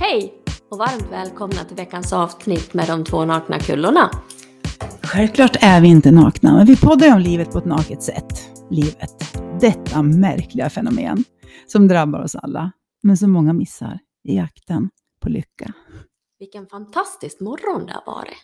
Hej och varmt välkomna till veckans avsnitt med de två nakna kullorna. Självklart är vi inte nakna, men vi poddar om livet på ett naket sätt. Livet. Detta märkliga fenomen som drabbar oss alla, men som många missar i jakten på lycka. Vilken fantastisk morgon det har varit.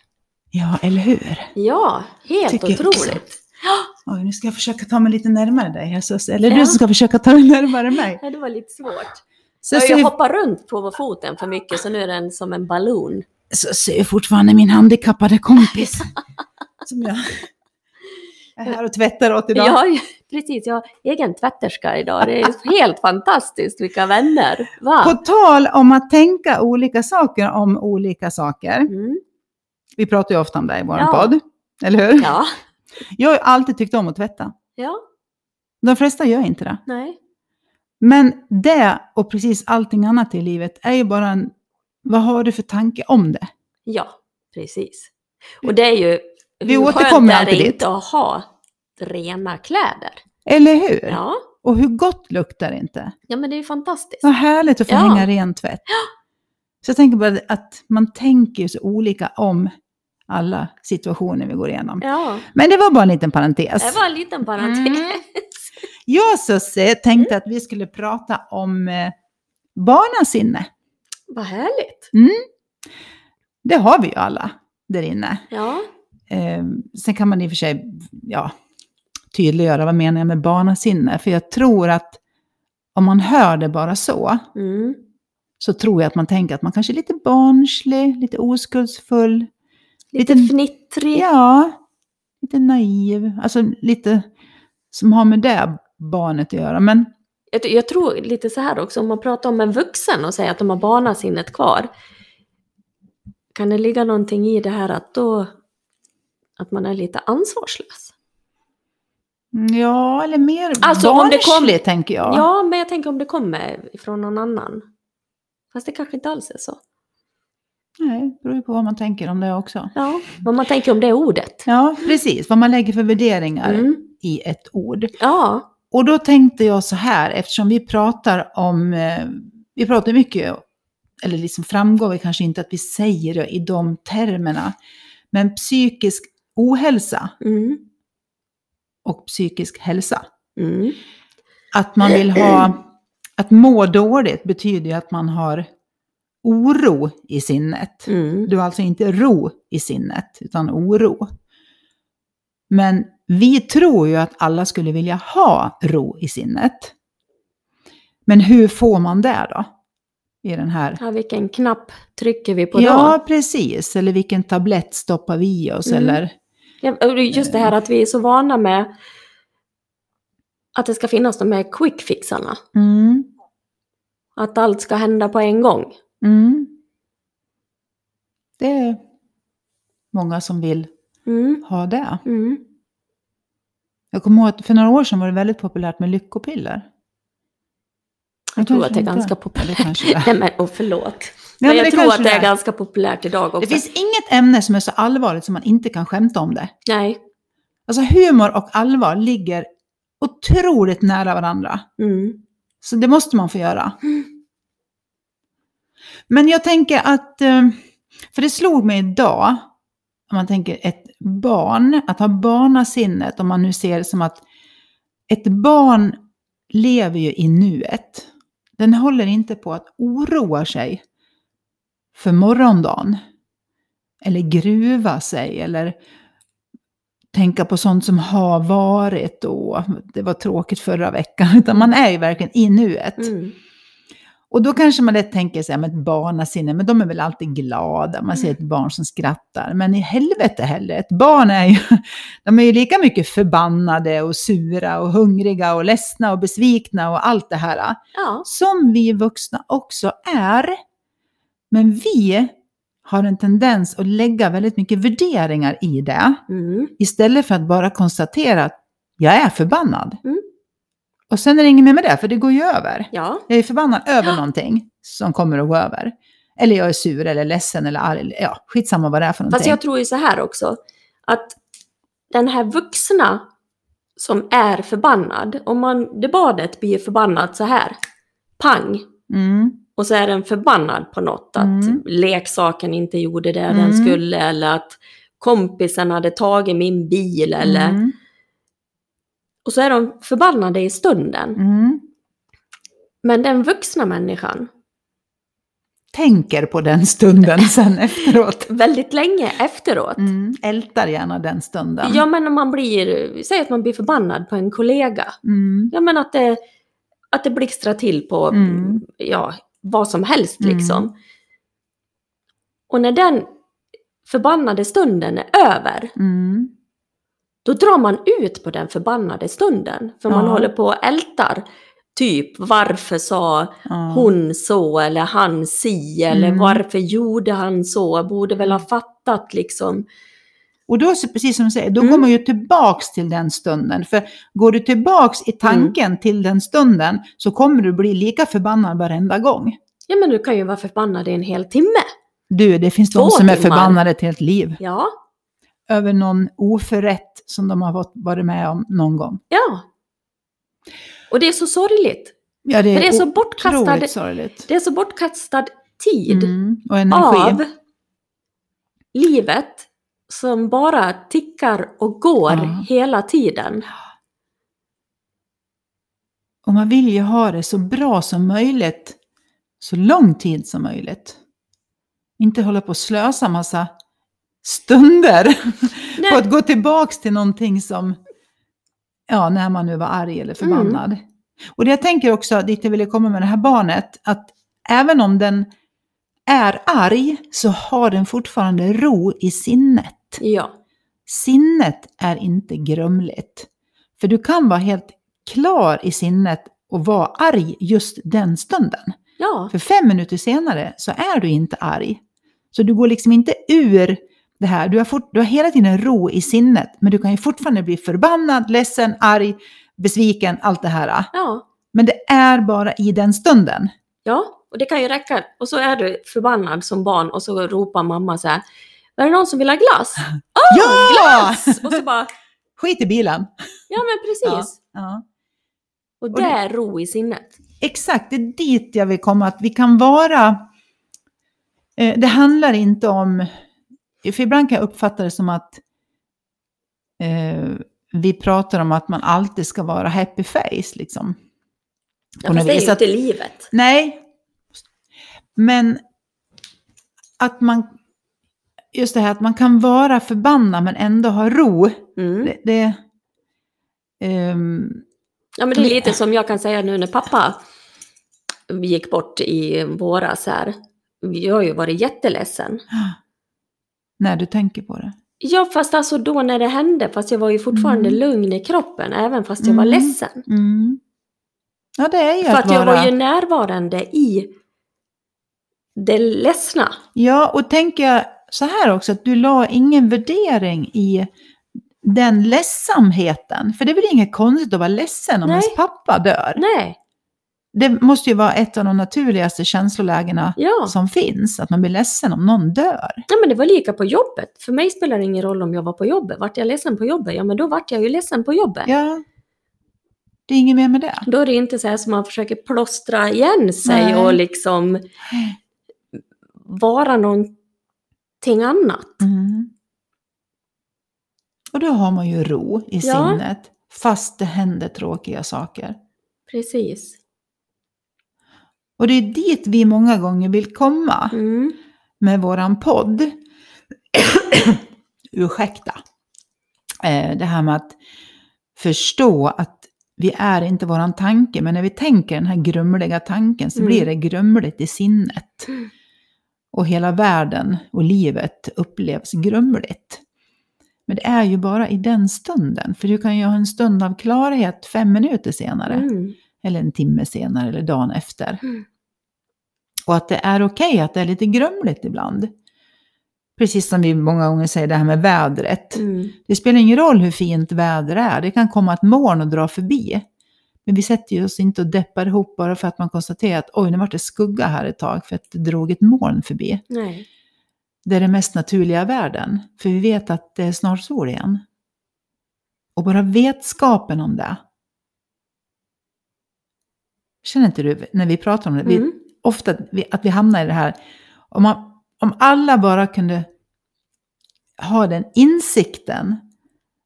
Ja, eller hur? Ja, helt Tycker otroligt. Oj, nu ska jag försöka ta mig lite närmare dig, Susie. Eller Ja. du som ska försöka ta dig närmare mig. Ja, det var lite svårt. Jag har Susie, ju hoppat runt på foten för mycket så nu är den som en ballon. Susie är fortfarande min handikappade kompis. som jag är här och tvättar åt idag. Ja, precis. Jag har egen tvätterska idag. Det är helt fantastiskt vilka vänner. Va? På tal om att tänka olika saker om olika saker. Mm. Vi pratar ju ofta om det i vår Ja. podd. Eller hur? Ja. Jag har ju alltid tyckt om att tvätta. Ja, De flesta gör inte det. nej. Men det och precis allting annat i livet är ju bara en... Vad har du för tanke om det? Ja, precis. Och det är ju Vi hur återkommer skönt är det inte att ha rena kläder. Eller hur? Ja, Och hur gott luktar det inte? ja men det är ju fantastiskt. Vad härligt att få Ja. hänga ren tvätt. Så jag tänker bara att man tänker så olika om alla situationer vi går igenom. Ja, Men det var bara en liten parentes. det var en liten parentes. Mm. Jag Susie tänkte att vi skulle prata om eh, barnasinne. Vad härligt. Mm. Det har vi ju alla där inne. Ja, Eh, sen kan man i och för sig ja, tydliggöra vad menar jag med barnasinne. För jag tror att om man hör det bara så, mm. så tror jag att man tänker att man kanske är lite barnslig, lite oskuldsfull. lite Lite- fnittrig. Ja, lite naiv. Alltså lite som har med det barnet att göra. Men Jag, jag tror lite så här också, om man pratar om en vuxen och säger att de har barnasinnet kvar. Kan det ligga någonting i det här att då att man är lite ansvarslös? ja, eller mer Alltså, om det barnslig kom- tänker jag. Ja, men jag tänker om det kommer ifrån någon annan. Fast det kanske inte alls är så. Nej, det beror ju på vad man tänker om det också. Ja, vad man tänker om det ordet. Ja, precis. Vad man lägger för värderingar Mm. I ett ord. Ja, Och då tänkte jag så här, eftersom vi pratar om, eh, vi pratar mycket, eller liksom framgår vi kanske inte att vi säger det i de termerna, men psykisk ohälsa mm. och psykisk hälsa. Mm. Att man vill ha, att må dåligt betyder ju att man har oro i sinnet. Mm. Du har alltså inte ro i sinnet, utan oro. Men vi tror ju att alla skulle vilja ha ro i sinnet. Men hur får man det då? I den här... Ja, vilken knapp trycker vi på Ja, då? precis. Eller vilken tablett stoppar vi i oss? Mm. Eller... Ja, just det här att vi är så vana med att det ska finnas de här quick-fixarna. Mm, Att allt ska hända på en gång. mm. Det är många som vill Mm. ha det. Mm. Jag kommer ihåg att för några år sedan var det väldigt populärt med lyckopiller. Jag tror att det är ganska populärt. Ja. Nej men, och förlåt. Ja, men jag tror att det är är. ganska populärt idag också. Det finns inget ämne som är så allvarligt som man inte kan skämta om det. Nej. Alltså humor och allvar ligger otroligt nära varandra. Mm. Så det måste man få göra. Mm. Men jag tänker att, eh, för det slog mig idag, om man tänker ett barn, att ha barnasinnet, om man nu ser det som att ett barn lever ju i nuet. Den håller inte på att oroa sig för morgondagen. Eller gruva sig, eller tänka på sånt som har varit och det var tråkigt förra veckan. Utan man är ju verkligen i nuet. Mm. Och då kanske man lätt tänker sig med ett barnasinne, men de är väl alltid glada. Man ser ett barn som skrattar. Men i helvete heller, ett barn är ju, de är ju lika mycket förbannade och sura och hungriga och ledsna och besvikna och allt det här. Ja. Som vi vuxna också är. Men vi har en tendens att lägga väldigt mycket värderingar i det. Mm. Istället för att bara konstatera att jag är förbannad. Mm. Och sen är det inget mer med det, för det går ju över. Ja. Jag är förbannad över Ja. någonting som kommer att gå över. Eller jag är sur eller ledsen eller arg. Ja, skitsamma vad det är för någonting. Fast jag tror ju så här också. Att den här vuxna som är förbannad, om man, det badet blir förbannat så här, pang, Mm. Och så är den förbannad på något, att Mm. leksaken inte gjorde det Mm. den skulle, eller att kompisen hade tagit min bil, eller... Och så är de förbannade i stunden. Mm. Men den vuxna människan, Tänker på den stunden sen efteråt. väldigt länge efteråt, Mm. Ältar gärna den stunden. Ja men om man blir, säg att man blir förbannad på en kollega. Mm. Ja men att det, att det blixtrar till på, Mm. ja, vad som helst Mm. liksom. Och när den förbannade stunden är över, Mm. Då drar man ut på den förbannade stunden. För man Ja. håller på och ältar, typ varför sa Ja. hon så eller han si eller Mm. varför gjorde han så, borde väl ha fattat liksom. Och då, precis som du säger, då Mm. går man ju tillbaks till den stunden. För går du tillbaks i tanken Mm. till den stunden så kommer du bli lika förbannad varenda gång. Ja men du kan ju vara förbannad i en hel timme. Du, det finns Två de som är timmar. förbannade ett helt liv. Ja, Över någon oförrätt som de har fått varit med om någon gång. ja. Och det är så sorgligt. Ja, det är, det är så bortkastad, sorgligt. det är så bortkastad tid Mm. Och energi. av livet som bara tickar och går Ja. hela tiden. Och man vill ju ha det så bra som möjligt. Så lång tid som möjligt. Inte hålla på och slösa massa stunder Nej. på att gå tillbaks till någonting som, ja, när man nu var arg eller förbannad. Mm. Och det jag tänker också, dit jag ville komma med det här barnet, att även om den är arg så har den fortfarande ro i sinnet. Ja, Sinnet är inte grumligt. För du kan vara helt klar i sinnet och vara arg just den stunden. ja, För fem minuter senare så är du inte arg. Så du går liksom inte ur det här. Du har, fort, du har hela tiden ro i sinnet, men du kan ju fortfarande bli förbannad, ledsen, arg, besviken, allt det här. ja, Men det är bara i den stunden. ja. Och det kan ju räcka. Och så är du förbannad som barn och så ropar mamma så här. Är det någon som vill ha glass? Åh, Ja! glass! Och så bara, Skit i bilen! ja men precis. Ja. Och det- det är ro i sinnet. Exakt, det är dit jag vill komma. Att vi kan vara... Eh, det handlar inte om... För ibland kan jag uppfatta det som att eh, vi pratar om att man alltid ska vara happy face. Liksom. Ja, fast det är ju inte livet. Nej, men att man... Just det här att man kan vara förbannad men ändå ha ro. Mm. Det, det, ehm, Ja men det är lite som jag kan säga nu när pappa gick bort i våras här. Jag har ju varit jätteledsen. När du tänker på det. Ja fast alltså då när det hände, fast jag var ju fortfarande Mm. lugn i kroppen även fast jag var Mm. ledsen. Mm. Ja, det är ju För att, att jag vara... var ju närvarande i det ledsna. Ja, och tänker jag så här också, att du la ingen värdering i den ledsamheten. För det är väl inget konstigt att vara ledsen om Nej. ens pappa dör? Nej, Det måste ju vara ett av de naturligaste känslolägena ja. som finns, att man blir ledsen om någon dör. ja. men det var lika på jobbet. För mig spelar det ingen roll om jag var på jobbet. Vart jag ledsen på jobbet? Ja men då vart jag ju ledsen på jobbet. Ja, det är inget mer med det. Då är det inte så här som man försöker plåstra igen sig Nej. och liksom vara någonting annat. Mm. Och då har man ju ro i Ja. sinnet, fast det händer tråkiga saker. Precis. Och det är dit vi många gånger vill komma. Mm. med våran podd. Ursäkta. Eh, det här med att förstå att vi är inte våran tanke, men när vi tänker den här grumliga tanken så Mm. blir det grumligt i sinnet. Och hela världen och livet upplevs grumligt. Men det är ju bara i den stunden, för du kan ju ha en stund av klarhet fem minuter senare, Mm. Eller en timme senare, eller dagen efter. Mm. Och att det är okej att det är lite grumligt ibland. Precis som vi många gånger säger det här med vädret. Mm. Det spelar ingen roll hur fint väder är. Det kan komma ett moln och dra förbi. Men vi sätter ju oss inte och deppar ihop bara för att man konstaterar att oj, nu vart det skugga här ett tag för att det drog ett moln förbi. Nej. Det är det mest naturliga i världen. För vi vet att det är snart sol igen. Och bara vetskapen om det. Känner inte du, när vi pratar om det, vi, Mm. ofta att vi, att vi hamnar i det här. Om, man, om alla bara kunde ha den insikten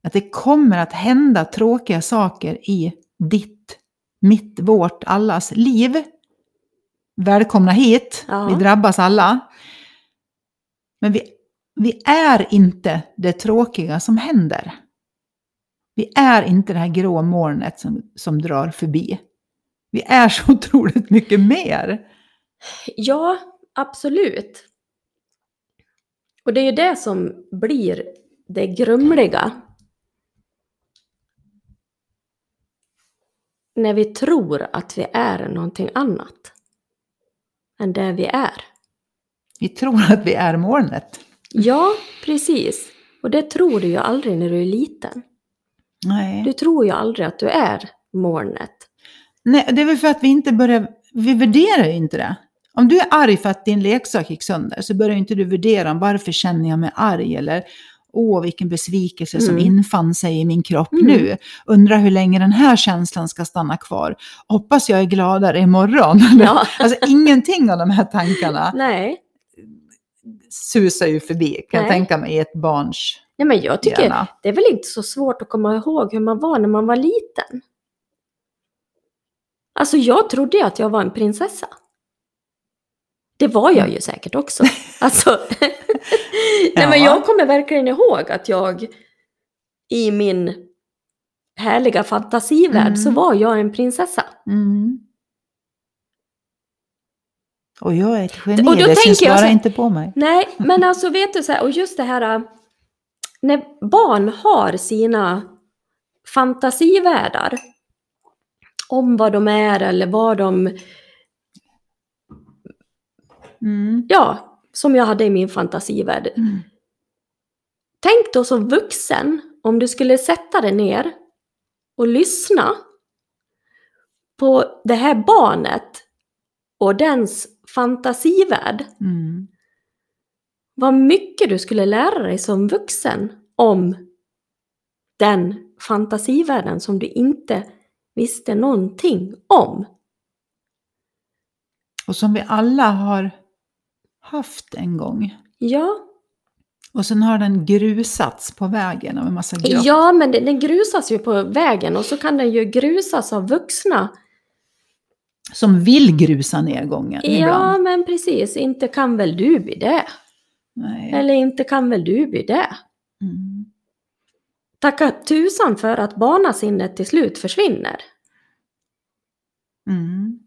att det kommer att hända tråkiga saker i ditt, mitt, vårt, allas liv. Välkomna hit, Ja. vi drabbas alla. Men vi, vi är inte det tråkiga som händer. Vi är inte det här grå molnet som, som drar förbi. Vi är så otroligt mycket mer. Ja, absolut. Och det är ju det som blir det grumliga. När vi tror att vi är någonting annat än det vi är. Vi tror att vi är molnet. Ja, precis. Och det tror du ju aldrig när du är liten. Nej. Du tror ju aldrig att du är molnet. Nej, det är väl för att vi inte börjar, vi värderar ju inte det. Om du är arg för att din leksak gick sönder så börjar inte du värdera om varför känner jag mig arg eller åh vilken besvikelse som Mm. infann sig i min kropp Mm. nu. Undrar hur länge den här känslan ska stanna kvar. Hoppas jag är gladare imorgon. Ja. Alltså ingenting av de här tankarna Nej. susar ju förbi kan jag Nej. tänka mig i ett barns Nej, men jag tycker hjärna. det är väl inte så svårt att komma ihåg hur man var när man var liten. Alltså jag trodde ju att jag var en prinsessa. Det var jag ju säkert också. Alltså, nej men Ja. jag kommer verkligen ihåg att jag i min härliga fantasivärld Mm. så var jag en prinsessa. Mm. Och jag är ett geni, Och då det syns bara så inte på mig. Nej, men alltså vet du så här, och just det här äh, när barn har sina fantasivärldar om vad de är eller vad de, Mm. ja, som jag hade i min fantasivärld. Mm. Tänk då som vuxen om du skulle sätta dig ner och lyssna på det här barnet och dens fantasivärld. Mm. Vad mycket du skulle lära dig som vuxen om den fantasivärlden som du inte visste någonting om. Och som vi alla har haft en gång. Ja, Och sen har den grusats på vägen av en massa grott. ja men den, den grusas ju på vägen och så kan den ju grusas av vuxna. Som vill grusa nedgången Ja, ibland. men precis. Inte kan väl du bli det? Nej. Eller inte kan väl du bli det? Mm. Tacka tusan för att barnasinnet till slut försvinner. Mm.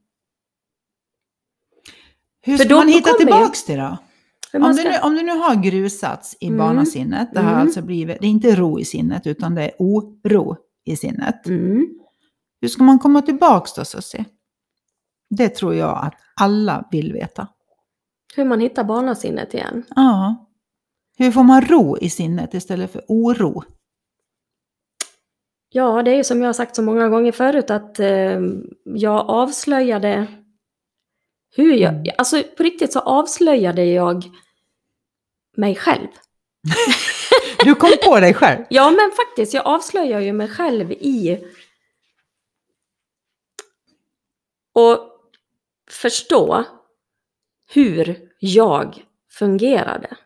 Hur ska då- man då hitta tillbaks till då? För man Om, ska- du nu, om du nu har grusats i Mm. barnasinnet, det har Mm. alltså blivit, det är inte ro i sinnet utan det är oro i sinnet. Mm. Hur ska man komma tillbaks då Susie? Det tror jag att alla vill veta. Hur man hittar barnasinnet igen. Ja. Hur får man ro i sinnet istället för oro? Ja, det är ju som jag har sagt så många gånger förut att eh, jag avslöjade hur jag, Mm. alltså på riktigt så avslöjade jag mig själv. Du kom på dig själv. Ja, men faktiskt, jag avslöjar ju mig själv i och förstå hur jag fungerade.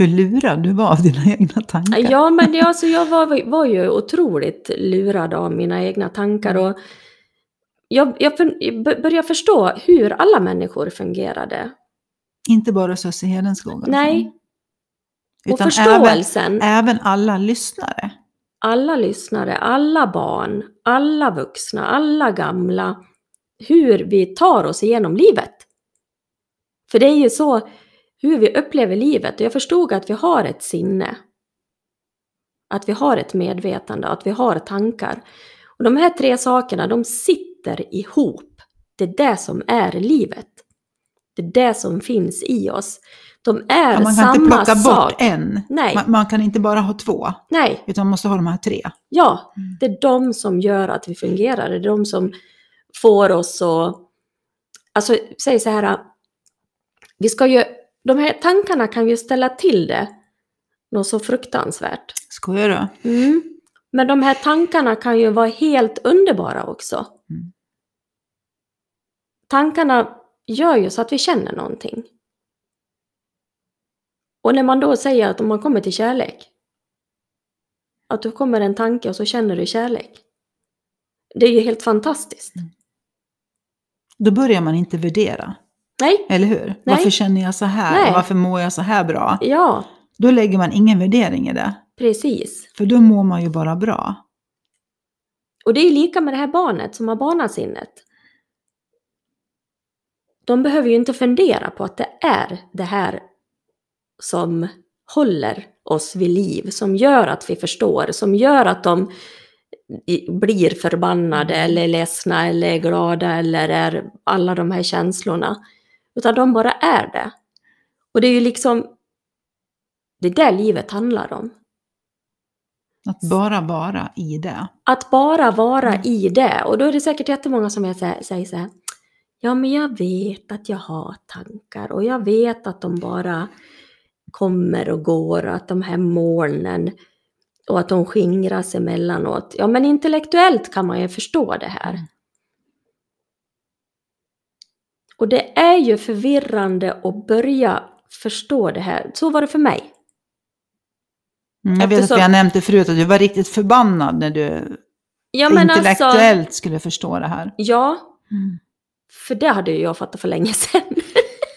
Hur lurad du var av dina egna tankar. Ja, men det, alltså, jag var, var ju otroligt lurad av mina egna tankar och jag, jag började förstå hur alla människor fungerade. Inte bara Susie Hedenskog. Nej, och Utan även, förståelsen. även alla lyssnare. Alla lyssnare, alla barn, alla vuxna, alla gamla. Hur vi tar oss igenom livet. För det är ju så hur vi upplever livet. Och jag förstod att vi har ett sinne. Att vi har ett medvetande, att vi har tankar. Och de här tre sakerna, de sitter ihop. Det är det som är livet. Det är det som finns i oss. De är Ja, man kan samma inte plocka sak. bort en. Nej. Man, man kan inte bara ha två. Nej, Utan man måste ha de här tre. ja. Mm. Det är de som gör att vi fungerar. Det är de som får oss att... Alltså, säg så här. Vi ska ju... De här tankarna kan ju ställa till det något så fruktansvärt. Skojar du? Mm. Men de här tankarna kan ju vara helt underbara också. Mm. tankarna gör ju så att vi känner någonting. Och när man då säger att om man kommer till kärlek, att då kommer en tanke och så känner du kärlek. Det är ju helt fantastiskt. Då börjar man inte värdera, Nej, eller hur? Varför känner jag så här? Nej. Varför mår jag så här bra? ja, Då lägger man ingen värdering i det. precis. För då mår man ju bara bra. Och det är lika med det här barnet som har barnasinnet. De behöver ju inte fundera på att det är det här som håller oss vid liv, som gör att vi förstår, som gör att de blir förbannade eller ledsna eller glada eller är alla de här känslorna. Utan de bara är det. Och det är ju liksom det är det livet handlar om. Att bara vara i det. Att bara vara Mm. i det. Och då är det säkert jättemånga som jag sä- säger så här. Ja, men jag vet att jag har tankar och jag vet att de bara kommer och går och att de här molnen och att de skingras emellanåt. Ja, men intellektuellt kan man ju förstå det här. Mm. Och det är ju förvirrande att börja förstå det här. Så var det för mig. Mm, jag vet Eftersom- att nämnt det förut, att du var riktigt förbannad när du Ja, alltså, intellektuellt skulle förstå det här. ja, Mm. För det hade ju jag fattat för länge sedan.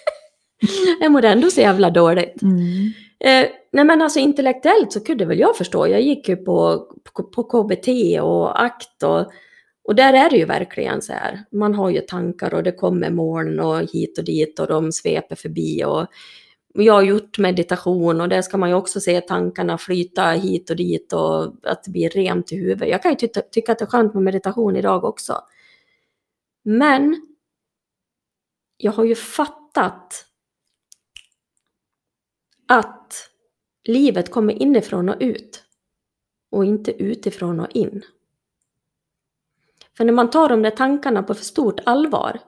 jag mådde ändå så jävla dåligt. Mm. Eh, nej men alltså intellektuellt så kunde väl jag förstå. Jag gick ju på, på, på KBT och ACT och, och där är det ju verkligen så här. Man har ju tankar och det kommer moln och hit och dit och de sveper förbi och jag har gjort meditation och där ska man ju också se tankarna flyta hit och dit och att det blir rent i huvudet. Jag kan ju ty tycka att det är skönt med meditation idag också. Men jag har ju fattat att livet kommer inifrån och ut och inte utifrån och in. För när man tar de där tankarna på för stort allvar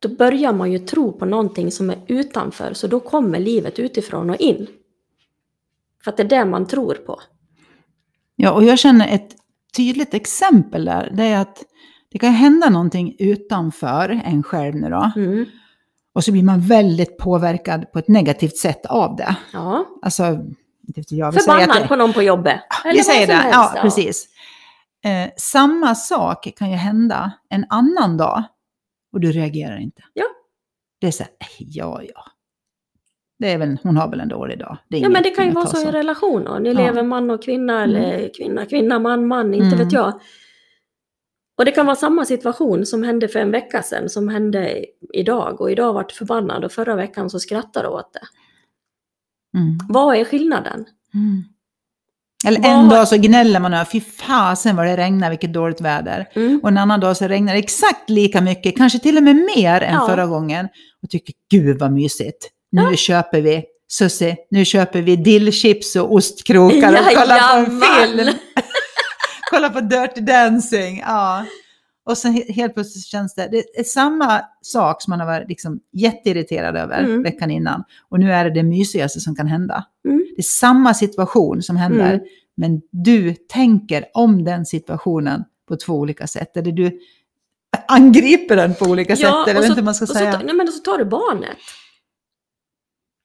då börjar man ju tro på någonting som är utanför, så då kommer livet utifrån och in. För att det är det man tror på. Ja, och jag känner ett tydligt exempel där. Det är att det kan hända någonting utanför en själv nu då. Mm. Och så blir man väldigt påverkad på ett negativt sätt av det. Ja, Alltså, jag, vi säger att förbannad det, på någon på jobbet. Eller vi säger det, helst, ja precis. Eh, samma sak kan ju hända en annan dag och du reagerar inte. Ja. Det är så här, "Eh, ja ja. Det är väl, hon har väl en dålig dag. Det är Ja men det kan ju vara så i relationer. Ni Ja. lever man och kvinna eller kvinna, kvinna, man, man, inte Mm. vet jag. Och det kan vara samma situation som hände för en vecka sedan som hände idag. Och idag vart förbannad och förra veckan så skrattade åt det. Mm. Vad är skillnaden? Mm. Eller en dag så gnäller man över, fy fasen vad det regnar, vilket dåligt väder. Mm. Och en annan dag så regnar det exakt lika mycket, kanske till och med mer än Ja. förra gången. Och tycker, gud vad mysigt. Nu köper vi, Susie, nu köper vi dillchips och ostkrokar och kollar på en film. kollar på Dirty Dancing. Ja. Och sen he- helt plötsligt känns det, det är samma sak som man har varit liksom jätteirriterad över Mm. veckan innan. Och nu är det det mysigaste som kan hända. Mm. Det är samma situation som händer, Mm. men du tänker om den situationen på två olika sätt. Eller du angriper den på olika sätt, eller och vet så- inte man ska säga. Så, nej men så tar du barnet.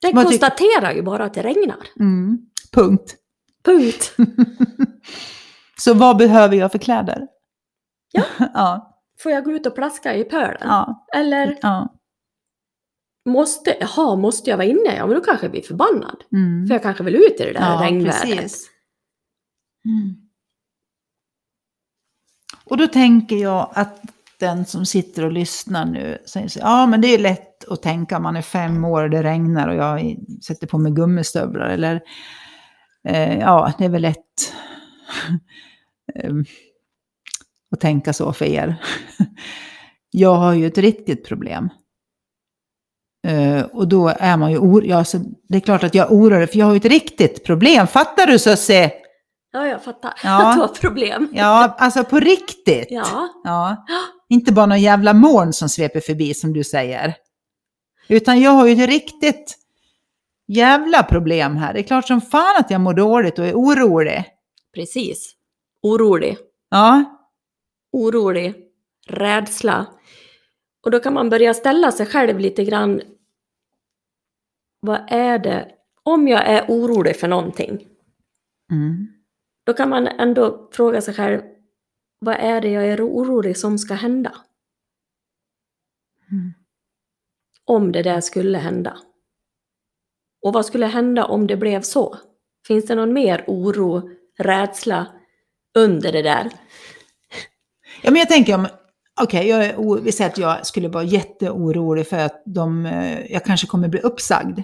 Den Vad tyck- konstaterar ju bara att det regnar. Mm. Punkt. Punkt. Så vad behöver jag för kläder? Ja. ja, Får jag gå ut och plaska i pölen? ja, Eller ja. måste, jaha, måste jag vara inne? Ja men då kanske jag blir förbannad. Mm. För jag kanske vill ut i det där Ja, regnvädret. Mm. Och då tänker jag att den som sitter och lyssnar nu säger så, ja men det är lätt att tänka, man är fem år och det regnar och jag sätter på mig gummistövlar. Eller eh, ja, det är väl lätt eh, att tänka så för er. jag har ju ett riktigt problem. Eh, och då är man ju orolig. Ja, så det är klart att jag är orolig, för jag har ju ett riktigt problem. Fattar du Susie? Ja, jag fattar. Ja. Att du har problem. Ja, alltså på riktigt. Ja. Ja. Inte bara någon jävla moln som sveper förbi som du säger. Utan jag har ju ett riktigt jävla problem här. Det är klart som fan att jag mår dåligt och är orolig. Precis. Orolig. Ja, Orolig. rädsla. Och då kan man börja ställa sig själv lite grann. Vad är det? Om jag är orolig för någonting. Mm. Då kan man ändå fråga sig själv. Vad är det jag är orolig som ska hända? Mm. Om det där skulle hända. Och vad skulle hända om det blev så? Finns det någon mer oro, rädsla under det där? Ja, men jag tänker om, okej, jag är o- vi säger att jag skulle vara jätteorolig för att de, eh, jag kanske kommer bli uppsagd.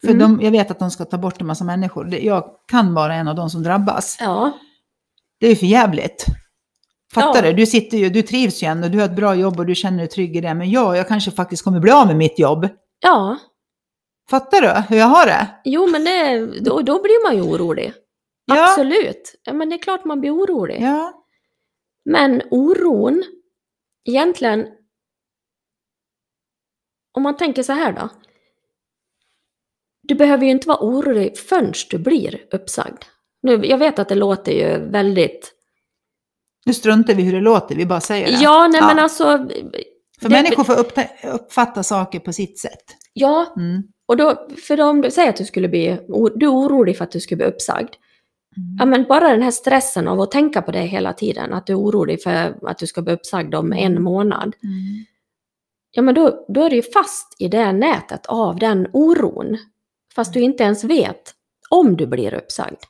För Mm. de, jag vet att de ska ta bort en massa människor. Jag kan vara en av de som drabbas. Ja, Det är ju för jävligt. Fattar Ja. du? Du sitter ju, du trivs ju ändå, du har ett bra jobb och du känner dig trygg i det. Men jag, jag kanske faktiskt kommer bli av med mitt jobb. ja. Fattar du hur jag har det? Jo, men det, då, då blir man ju orolig. Ja. Absolut. Ja, men det är klart man blir orolig. Ja. Men oron, egentligen, om man tänker så här då. Du behöver ju inte vara orolig förrän du blir uppsagd. Nu, jag vet att det låter ju väldigt... Nu struntar vi hur det låter, vi bara säger det. Ja, nej Ja. men alltså... För det- människor får uppfatta saker på sitt sätt. Ja, Mm. och då, för om du säger att du skulle bli, du är orolig för att du skulle bli uppsagd. Ja, Mm. men bara den här stressen av att tänka på det hela tiden, att du är orolig för att du ska bli uppsagd om en månad. Mm. Ja, men då, då är du ju fast i det nätet av den oron. Fast du inte ens vet om du blir uppsagd.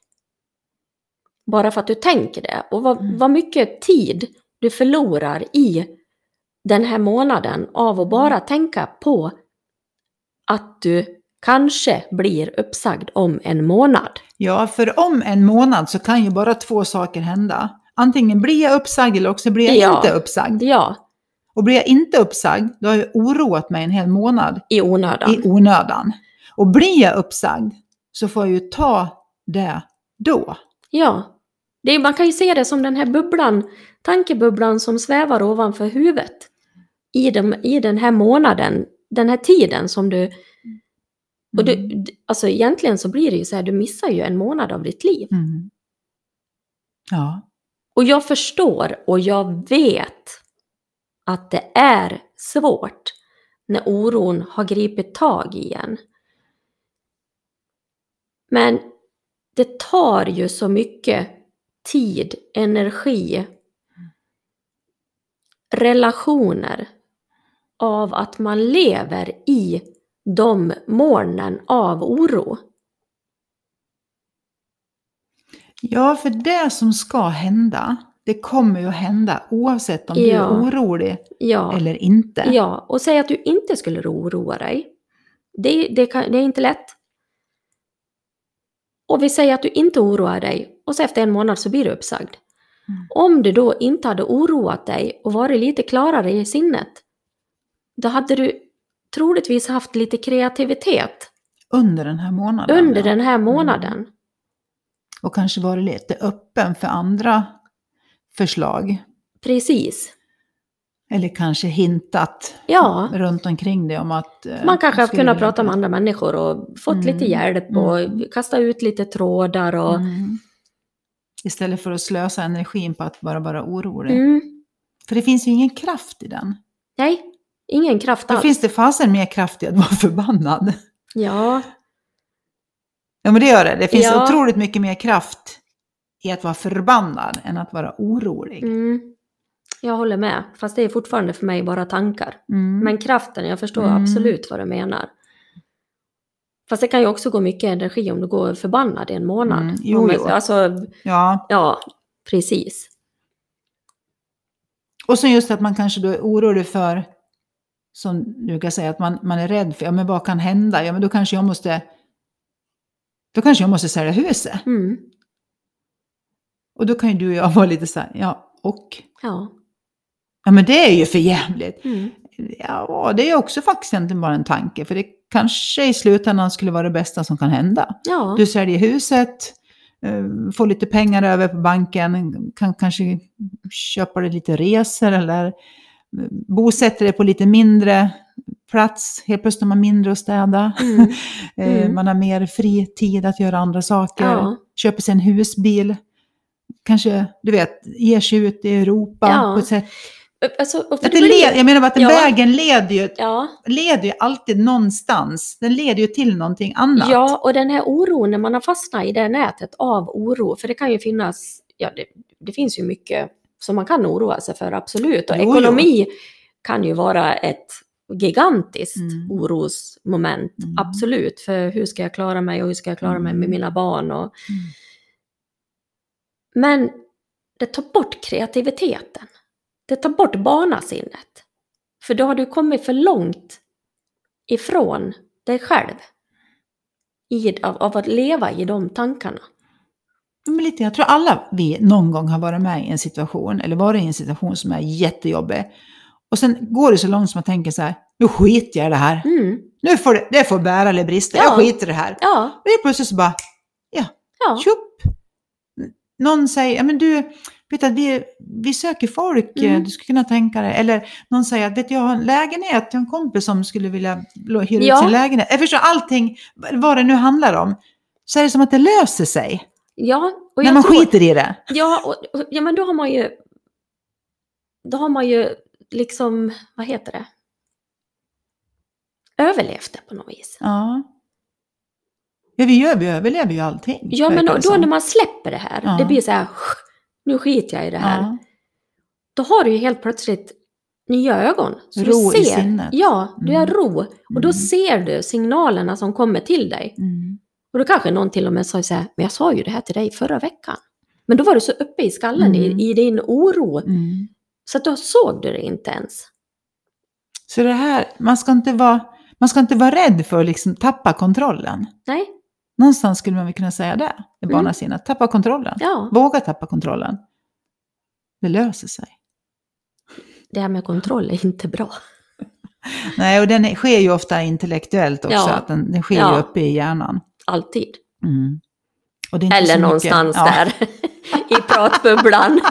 Bara för att du tänker det. Och vad, Mm. vad mycket tid du förlorar i den här månaden av att bara tänka på att du kanske blir uppsagd om en månad. Ja, för om en månad så kan ju bara två saker hända. Antingen blir jag uppsagd eller också blir jag Ja. inte uppsagd. Ja, Och blir jag inte uppsagd, då har jag oroat mig en hel månad i onödan. i onödan. Och blir jag uppsagd så får jag ju ta det då. Ja, det är, man kan ju se det som den här bubblan, tankebubblan som svävar ovanför huvudet. I, dem, I den här månaden, den här tiden som du... Och du, Mm. alltså egentligen så blir det ju så här, du missar ju en månad av ditt liv. Mm. Ja. Och jag förstår och jag vet att det är svårt när oron har gripit tag i en. Men det tar ju så mycket tid, energi, relationer av att man lever i de molnen av oro. ja, för det som ska hända, det kommer ju att hända oavsett om du Ja. är orolig Ja. eller inte. Ja, och säg att du inte skulle oroa dig. Det, det, kan, det är inte lätt. Och vi säger att du inte oroar dig och så efter en månad så blir du uppsagd. Mm. Om du då inte hade oroat dig och varit lite klarare i sinnet, då hade du troligtvis haft lite kreativitet Under den här månaden. under ja. den här månaden. Och kanske varit lite öppen för andra förslag. Precis. Eller kanske hintat Ja, runt omkring det om att... eh, man kanske har kunnat prata med andra människor och fått Mm. lite hjälp och Mm. kasta ut lite trådar och... Mm. Istället för att slösa energin på att bara vara orolig. Mm. För det finns ju ingen kraft i den. Nej, ingen kraft Då alls. finns det fasen mer kraft i att vara förbannad. Ja, Ja men det gör det. Det finns Ja. otroligt mycket mer kraft i att vara förbannad än att vara orolig. mm. jag håller med. Fast det är fortfarande för mig bara tankar. Mm. Men kraften, jag förstår Mm. absolut vad du menar. Fast det kan ju också gå mycket energi om du går förbannad i en månad. Mm, jo, man- jo. Alltså, Ja, ja, precis. och så just att man kanske då är orolig för, som du kan säga, att man, man är rädd för, ja men vad kan hända? Ja men då kanske jag måste, då kanske jag måste sälja huset. Mm. Och då kan ju du och jag vara lite så här, ja och? Ja. Ja men det är ju för jävligt. Mm. Ja, det är också faktiskt egentligen bara en tanke, för det kanske i slutändan skulle vara det bästa som kan hända. Ja. Du säljer huset, eh, får lite pengar över på banken, kan kanske köpa dig lite resor eller bosätter dig på lite mindre plats. Helt plötsligt har man mindre att städa. Mm. Eh, Mm. Man har mer fri tid att göra andra saker. Ja. Köper sig en husbil. Kanske, du vet, ger sig ut i Europa Ja. på ett sätt. Alltså, Att det led, jag menar bara att Ja. vägen leder ju, Ja, leder ju alltid någonstans. Den leder ju till någonting annat. ja, och den här oron när man har fastnat i det nätet av oro, för det kan ju finnas, ja det, det finns ju mycket som man kan oroa sig för, absolut. Och Jo, jo. ekonomi kan ju vara ett gigantiskt Mm. orosmoment, Mm. absolut. För hur ska jag klara mig och hur ska jag klara mig med Mm. mina barn? Och... Mm. Men det tar bort kreativiteten. Det tar bort barnasinnet. För då har du kommit för långt ifrån dig själv. I, av, av att leva i de tankarna. Men lite, jag tror alla vi någon gång har varit med i en situation, eller varit i en situation som är jättejobbig. Och sen går det så långt som man tänker så här, nu skiter jag i det här. Mm. Nu får det, det får bära eller brista, Ja. jag skiter i det här. Ja, Och helt plötsligt så bara, ja, tjopp! Någon säger, ja men du, vet att vi, vi söker folk, Mm. eh, du skulle kunna tänka dig. Eller någon säger, att, vet jag har en lägenhet, jag har en kompis som skulle vilja hyra Ja. ut sin lägenhet. Jag förstår allting, vad det nu handlar om. Så är det som att det löser sig, ja. Och när man tror- skiter i det. Ja, och, och, ja, men då har man ju... Då har man ju liksom, vad heter det? Överlevt det på något vis. Ja. Ja, vi, gör, vi överlever ju allting. Ja, men då, då när man släpper det här, Ja. det blir så här, nu skiter jag i det här. Ja. Då har du ju helt plötsligt nya ögon. Så Ro du i ser, sinnet. Ja, du har Mm. ro. Och då Mm. ser du signalerna som kommer till dig. Mm. Och då kanske någon till och med sa så här, men jag sa ju det här till dig förra veckan. Men då var du så uppe i skallen Mm. i, i din oro, Mm. så att då såg du det inte ens. Så det här, man ska inte vara, man ska inte vara rädd för att liksom tappa kontrollen. Nej, Någonstans skulle man väl kunna säga det, i Mm. barnasinnet. Tappa kontrollen. ja. Våga tappa kontrollen. Det löser sig. Det här med kontroll är inte bra. Nej, och den sker ju ofta intellektuellt också. Ja. Att den, den sker ju Ja. uppe i hjärnan. Alltid. Mm. Eller någonstans ja. där i pratbubblan.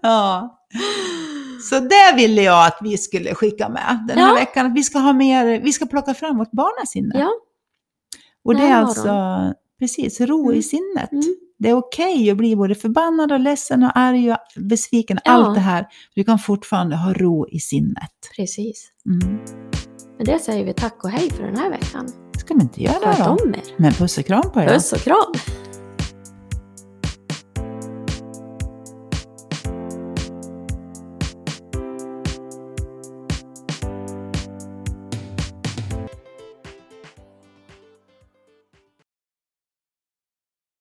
Ja. Så det ville jag att vi skulle skicka med den här Ja. veckan. Att vi ska ha mer, vi ska plocka fram vårt barnasinne. Ja. och det är alltså, precis, ro i Mm. sinnet. Mm. Det är okej att bli både förbannad och ledsen och arg och besviken. Ja. Allt det här. Du kan fortfarande ha ro i sinnet. Precis. Mm. Men det säger vi tack och hej för den här veckan. Ska man inte göra Sköt om er. Men puss och kram på er. Puss och kram.